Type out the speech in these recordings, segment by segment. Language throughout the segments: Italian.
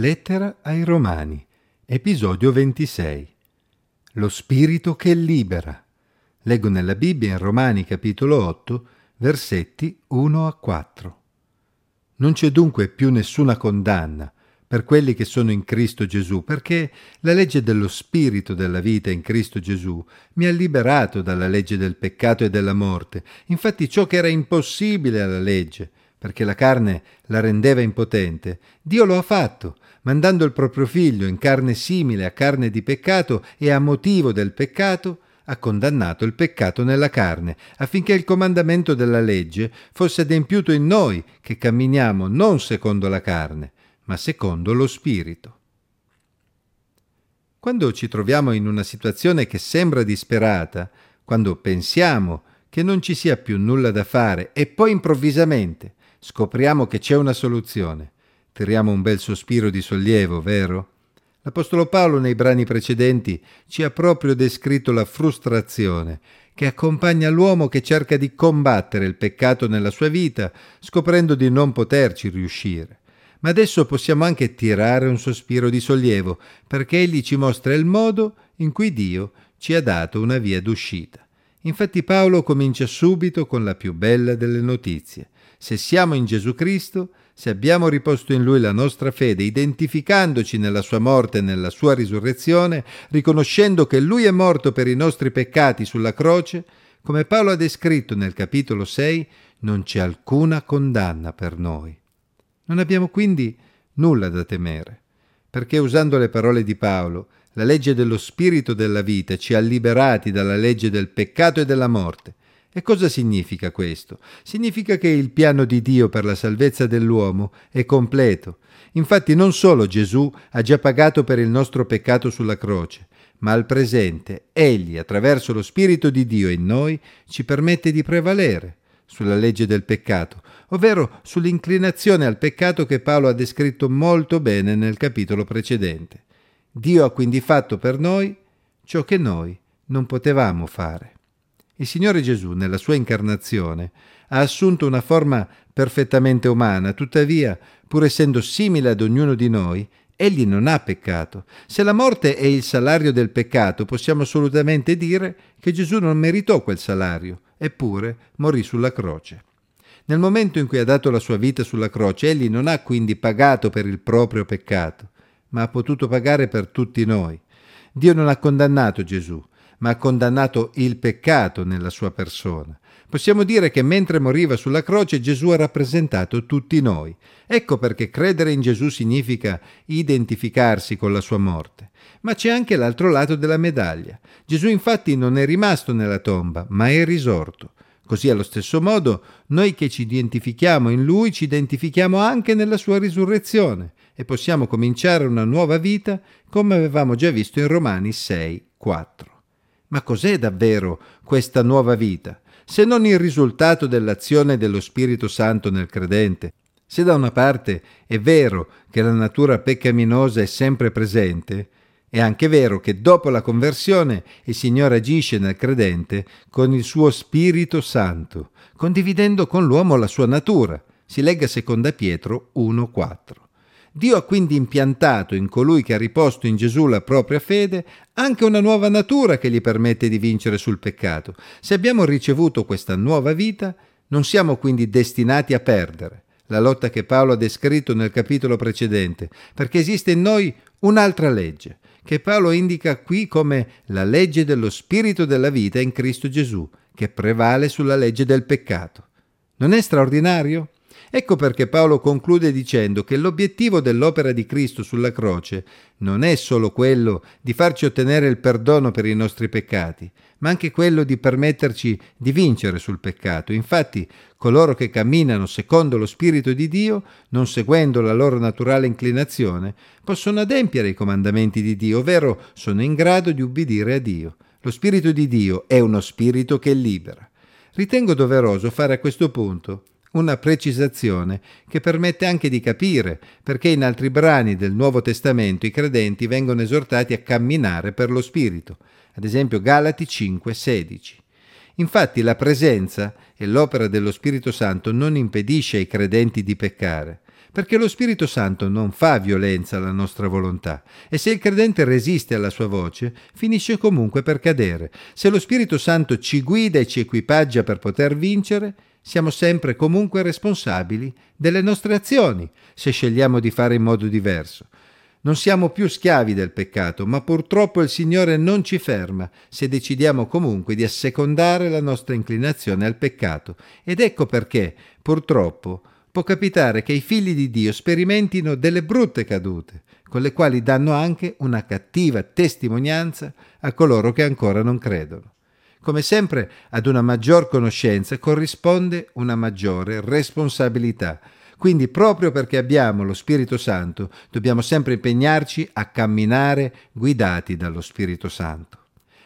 Lettera ai Romani, episodio 26. Lo spirito che libera. Leggo nella Bibbia in Romani capitolo 8, versetti 1 a 4. Non c'è dunque più nessuna condanna per quelli che sono in Cristo Gesù, perché la legge dello spirito della vita in Cristo Gesù mi ha liberato dalla legge del peccato e della morte. Infatti ciò che era impossibile alla legge, perché la carne la rendeva impotente, Dio lo ha fatto, mandando il proprio figlio in carne simile a carne di peccato e a motivo del peccato, ha condannato il peccato nella carne, affinché il comandamento della legge fosse adempiuto in noi, che camminiamo non secondo la carne, ma secondo lo spirito. Quando ci troviamo in una situazione che sembra disperata, quando pensiamo che non ci sia più nulla da fare e poi improvvisamente scopriamo che c'è una soluzione. Tiriamo un bel sospiro di sollievo, vero? L'Apostolo Paolo nei brani precedenti ci ha proprio descritto la frustrazione che accompagna l'uomo che cerca di combattere il peccato nella sua vita, scoprendo di non poterci riuscire. Ma adesso possiamo anche tirare un sospiro di sollievo, perché egli ci mostra il modo in cui Dio ci ha dato una via d'uscita. Infatti Paolo comincia subito con la più bella delle notizie. Se siamo in Gesù Cristo, se abbiamo riposto in Lui la nostra fede, identificandoci nella sua morte e nella sua risurrezione, riconoscendo che Lui è morto per i nostri peccati sulla croce, come Paolo ha descritto nel capitolo 6, non c'è alcuna condanna per noi. Non abbiamo quindi nulla da temere, perché usando le parole di Paolo, la legge dello spirito della vita ci ha liberati dalla legge del peccato e della morte e cosa significa questo? Significa che il piano di Dio per la salvezza dell'uomo è completo. Infatti non solo Gesù ha già pagato per il nostro peccato sulla croce, ma al presente Egli, attraverso lo Spirito di Dio in noi, ci permette di prevalere sulla legge del peccato, ovvero sull'inclinazione al peccato che Paolo ha descritto molto bene nel capitolo precedente. Dio ha quindi fatto per noi ciò che noi non potevamo fare. Il Signore Gesù, nella sua incarnazione, ha assunto una forma perfettamente umana, tuttavia, pur essendo simile ad ognuno di noi, egli non ha peccato. Se la morte è il salario del peccato, possiamo assolutamente dire che Gesù non meritò quel salario, eppure morì sulla croce. Nel momento in cui ha dato la sua vita sulla croce, egli non ha quindi pagato per il proprio peccato, ma ha potuto pagare per tutti noi. Dio non ha condannato Gesù, ma ha condannato il peccato nella sua persona. Possiamo dire che mentre moriva sulla croce Gesù ha rappresentato tutti noi. Ecco perché credere in Gesù significa identificarsi con la sua morte. Ma c'è anche l'altro lato della medaglia. Gesù infatti non è rimasto nella tomba, ma è risorto. Così allo stesso modo noi che ci identifichiamo in Lui ci identifichiamo anche nella sua risurrezione e possiamo cominciare una nuova vita come avevamo già visto in Romani 6, 4. Ma cos'è davvero questa nuova vita, se non il risultato dell'azione dello Spirito Santo nel credente? Se da una parte è vero che la natura peccaminosa è sempre presente, è anche vero che dopo la conversione il Signore agisce nel credente con il suo Spirito Santo, condividendo con l'uomo la sua natura. Si legga seconda Pietro 1,4. Dio ha quindi impiantato in colui che ha riposto in Gesù la propria fede anche una nuova natura che gli permette di vincere sul peccato. Se abbiamo ricevuto questa nuova vita, non siamo quindi destinati a perdere la lotta che Paolo ha descritto nel capitolo precedente, perché esiste in noi un'altra legge, che Paolo indica qui come la legge dello spirito della vita in Cristo Gesù, che prevale sulla legge del peccato. Non è straordinario? Ecco perché Paolo conclude dicendo che l'obiettivo dell'opera di Cristo sulla croce non è solo quello di farci ottenere il perdono per i nostri peccati, ma anche quello di permetterci di vincere sul peccato. Infatti, coloro che camminano secondo lo Spirito di Dio, non seguendo la loro naturale inclinazione, possono adempiere i comandamenti di Dio, ovvero sono in grado di ubbidire a Dio. Lo Spirito di Dio è uno Spirito che libera. Ritengo doveroso fare a questo punto una precisazione che permette anche di capire perché in altri brani del Nuovo Testamento i credenti vengono esortati a camminare per lo Spirito, ad esempio Galati 5:16. Infatti la presenza e l'opera dello Spirito Santo non impedisce ai credenti di peccare, perché lo Spirito Santo non fa violenza alla nostra volontà e se il credente resiste alla sua voce, finisce comunque per cadere. Se lo Spirito Santo ci guida e ci equipaggia per poter vincere, siamo sempre comunque responsabili delle nostre azioni, se scegliamo di fare in modo diverso. Non siamo più schiavi del peccato, ma purtroppo il Signore non ci ferma se decidiamo comunque di assecondare la nostra inclinazione al peccato. Ed ecco perché, purtroppo, può capitare che i figli di Dio sperimentino delle brutte cadute, con le quali danno anche una cattiva testimonianza a coloro che ancora non credono. Come sempre, ad una maggior conoscenza corrisponde una maggiore responsabilità. Quindi, proprio perché abbiamo lo Spirito Santo, dobbiamo sempre impegnarci a camminare guidati dallo Spirito Santo.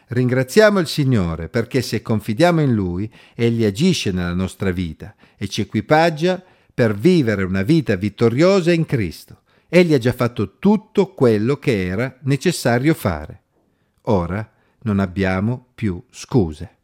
Ringraziamo il Signore perché se confidiamo in Lui, Egli agisce nella nostra vita e ci equipaggia per vivere una vita vittoriosa in Cristo. Egli ha già fatto tutto quello che era necessario fare. Ora non abbiamo più scuse.